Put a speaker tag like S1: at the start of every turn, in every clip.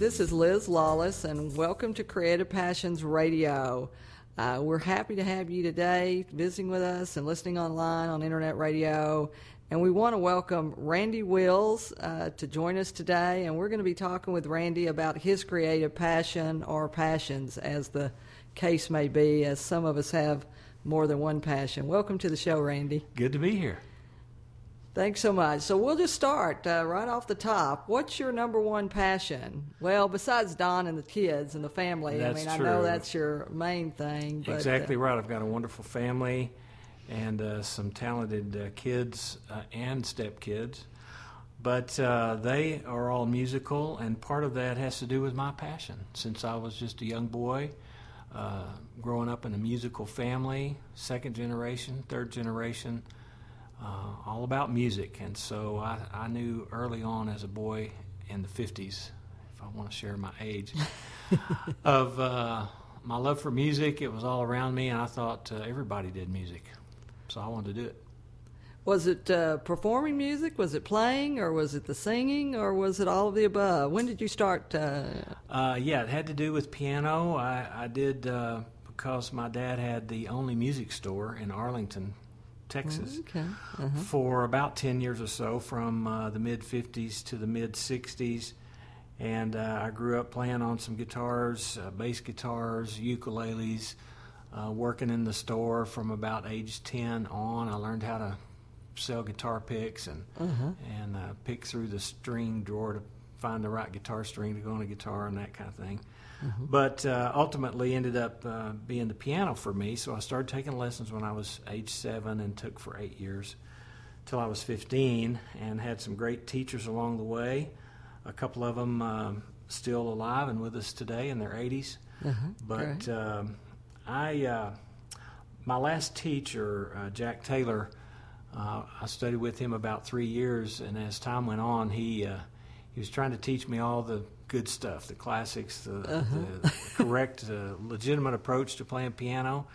S1: This is Liz Lawless, and welcome to Creative Passions Radio. Uh, we're happy to have you today visiting with us and listening online on internet radio. And we want to welcome Randy Wills uh, to join us today. And we're going to be talking with Randy about his creative passion or passions, as the case may be, as some of us have more than one passion. Welcome to the show, Randy.
S2: Good to be here.
S1: Thanks so much. So we'll just start uh, right off the top. What's your number one passion? Well, besides Don and the kids and the family,
S2: that's
S1: I mean,
S2: true.
S1: I know that's your main thing. But,
S2: exactly
S1: uh,
S2: right. I've got a wonderful family and uh, some talented uh, kids uh, and stepkids. But uh, they are all musical, and part of that has to do with my passion. Since I was just a young boy, uh, growing up in a musical family, second generation, third generation, uh, all about music. And so I, I knew early on as a boy in the 50s, if I want to share my age, of uh, my love for music. It was all around me, and I thought uh, everybody did music. So I wanted to do it.
S1: Was it uh, performing music? Was it playing, or was it the singing, or was it all of the above? When did you start? Uh,
S2: Uh, yeah, it had to do with piano. I, I did uh, because my dad had the only music store in Arlington, Texas.
S1: okay. Uh-huh.
S2: for about 10 years or so, from uh, the mid 50s to the mid 60s. And uh, I grew up playing on some guitars, uh, bass guitars, ukuleles, uh, working in the store from about age 10 on. I learned how to sell guitar picks and,
S1: Uh-huh.
S2: and uh, pick through the string drawer to find the right guitar string to go on a guitar and that kind of thing. But uh, ultimately ended up uh, being the piano for me. So I started taking lessons when I was age seven and took for eight years till I was 15 and had some great teachers along the way. A couple of them um, still alive and with us today in their 80s.
S1: Uh-huh.
S2: But um, I, uh, my last teacher, uh, Jack Taylor, uh, I studied with him about three years, and as time went on, he uh, he was trying to teach me all the good stuff, the classics, the, the correct, uh, legitimate approach to playing piano.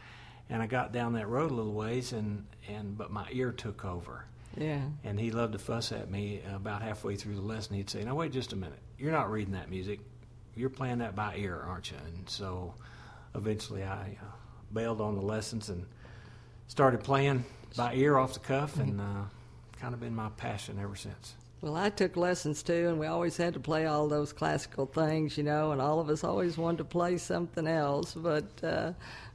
S2: And I got down that road a little ways, and, and but my ear took over.
S1: yeah.
S2: And he loved to fuss at me about halfway through the lesson. He'd say, "Now wait just a minute. You're not reading that music. You're playing that by ear, aren't you?" And so, eventually, I uh, bailed on the lessons and started playing by ear off the cuff, and uh, kind of been my passion ever since.
S1: Well, I took lessons too, and we always had to play all those classical things, you know, and all of us always wanted to play something else. But, uh,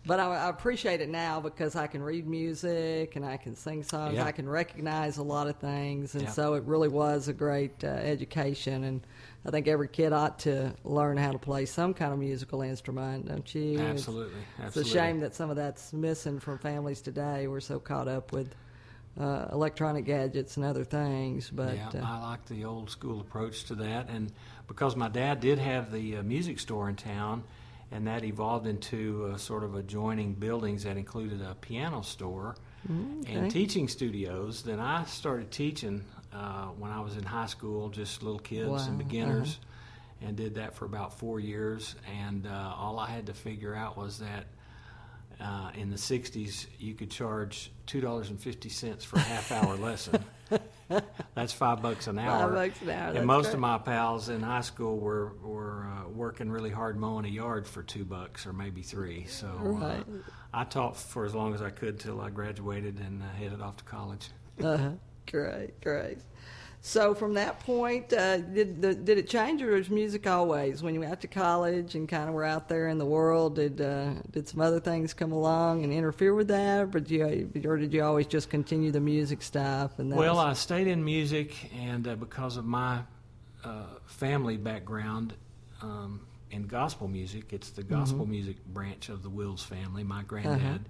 S1: but I, I appreciate it now because I can read music and I can sing songs.
S2: Yeah.
S1: I can recognize a lot of things, and
S2: Yeah.
S1: so it really was a great uh, education. And I think every kid ought to learn how to play some kind of musical instrument, don't you? It's-
S2: Absolutely,
S1: It's a shame that some of that's missing from families today. We're so caught up with uh, electronic gadgets and other things, but.
S2: yeah,
S1: uh,
S2: I like the old school approach to that, and because my dad did have the uh, music store in town, and that evolved into uh, sort of adjoining buildings that included a piano store
S1: okay.
S2: and teaching studios. Then I started teaching uh, when I was in high school, just little kids
S1: Wow,
S2: and beginners, and did that for about four years. And uh, all I had to figure out was that. Uh, in the 60s, you could charge $2.50 for a half hour lesson. That's five bucks an hour.
S1: Five bucks an hour.
S2: And most of my pals in high school were were uh, working really hard mowing a yard for two bucks or maybe three. So
S1: Right.
S2: uh, I taught for as long as I could till I graduated and uh, headed off to college.
S1: Uh-huh. Great, great. So from that point, uh, did the, did it change, or was music always when you went out to college and kind of were out there in the world? Did uh, did some other things come along and interfere with that, or did you or did you always just continue the music stuff? And that
S2: Well,
S1: was-
S2: I stayed in music, and uh, because of my uh, family background um, in gospel music, it's the gospel music branch of the Wills family. My granddad,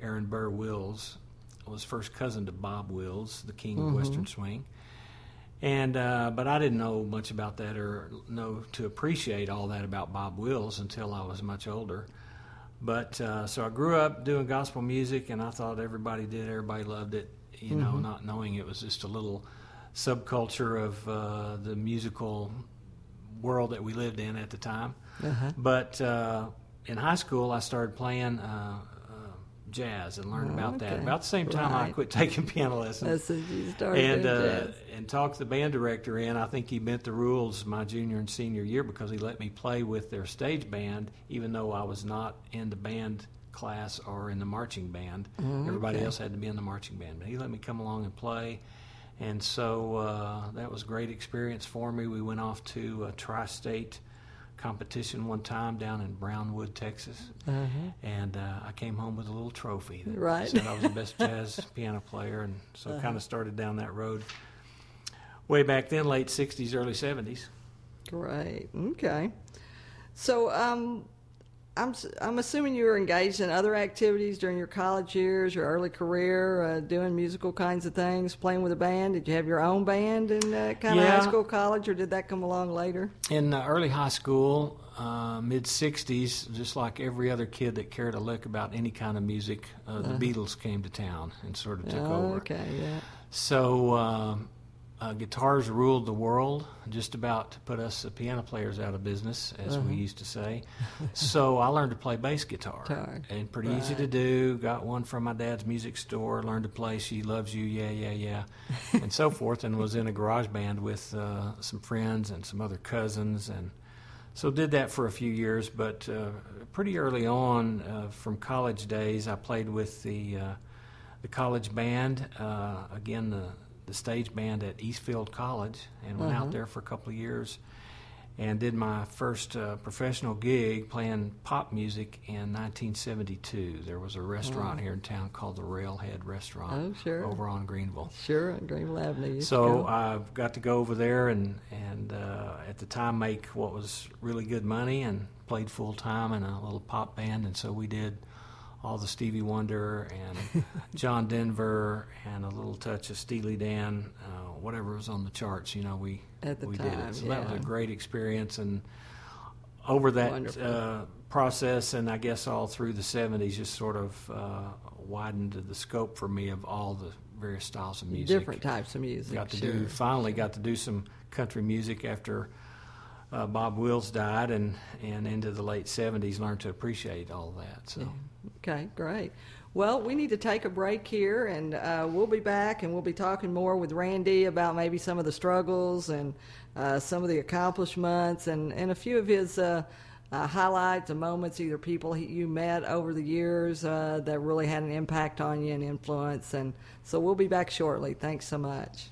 S2: Aaron Burr Wills, was first cousin to Bob Wills, the king of Western swing. And uh, but I didn't know much about that or know to appreciate all that about Bob Wills until I was much older. But uh, so I grew up doing gospel music, and I thought everybody did, everybody loved it. You know, not knowing it was just a little subculture of uh, the musical world that we lived in at the time.
S1: Uh-huh.
S2: But uh, in high school, I started playing uh, jazz and learned
S1: Oh,
S2: about that. About the same time I quit taking piano lessons.
S1: As you started
S2: and uh, and talked the band director in. I think he bent the rules my junior and senior year because he let me play with their stage band, even though I was not in the band class or in the marching band. Everybody
S1: Mm, okay.
S2: else had to be in the marching band, but he let me come along and play. And so uh, that was a great experience for me. We went off to a tri-state competition one time down in Brownwood, Texas,
S1: Uh-huh.
S2: and uh, I came home with a little trophy that
S1: Right.
S2: said I was the best jazz piano player, and so
S1: Uh-huh.
S2: kind of started down that road. Way back then, late '60s, early '70s.
S1: Great. Okay. So, um, I'm I'm assuming you were engaged in other activities during your college years, your early career, uh, doing musical kinds of things, playing with a band. Did you have your own band in uh, kind of high school, college, or did that come along later?
S2: In uh, early high school, uh, mid '60s, just like every other kid that cared a lick about any kind of music, uh, the Beatles came to town and sort of took
S1: Uh-huh. Oh,
S2: over.
S1: okay. Yeah.
S2: So um, uh, guitars ruled the world, just about to put us uh, piano players out of business, as
S1: Uh-huh.
S2: we used to say. so I learned to play bass guitar,
S1: Guitar.
S2: and pretty easy to do. Got one from my dad's music store. Learned to play "She Loves You," yeah, yeah, yeah, and so forth. And was in a garage band with uh, some friends and some other cousins, and so did that for a few years. But uh, pretty early on, uh, from college days, I played with the uh, the college band. Uh, again, the the stage band at Eastfield College, and went
S1: Uh-huh.
S2: out there for a couple of years, and did my first uh, professional gig playing pop music in 1972. There was a restaurant here in town called the Railhead Restaurant
S1: Oh, sure.
S2: over on Greenville.
S1: Sure, on Greenville Avenue.
S2: So. I got to go over there and and uh, at the time make what was really good money and played full time in a little pop band and so we did all the Stevie Wonder and John Denver and a little touch of Steely Dan, uh, whatever was on the charts. You know, we
S1: At the
S2: we did
S1: time,
S2: it. So that was a great experience and over that uh, process and I guess all through the 70s just sort of uh, widened the scope for me of all the various styles of music
S1: different types of music.
S2: got to
S1: sure.
S2: do finally got to do some country music after uh, Bob Wills died and and into the late 70s learned to appreciate all that so
S1: Okay, great. Well, we need to take a break here, and uh, we'll be back, and we'll be talking more with Randy about maybe some of the struggles and uh, some of the accomplishments, and, and a few of his uh, uh, highlights and moments, either people he, you met over the years uh, that really had an impact on you and influence. And so we'll be back shortly. Thanks so much.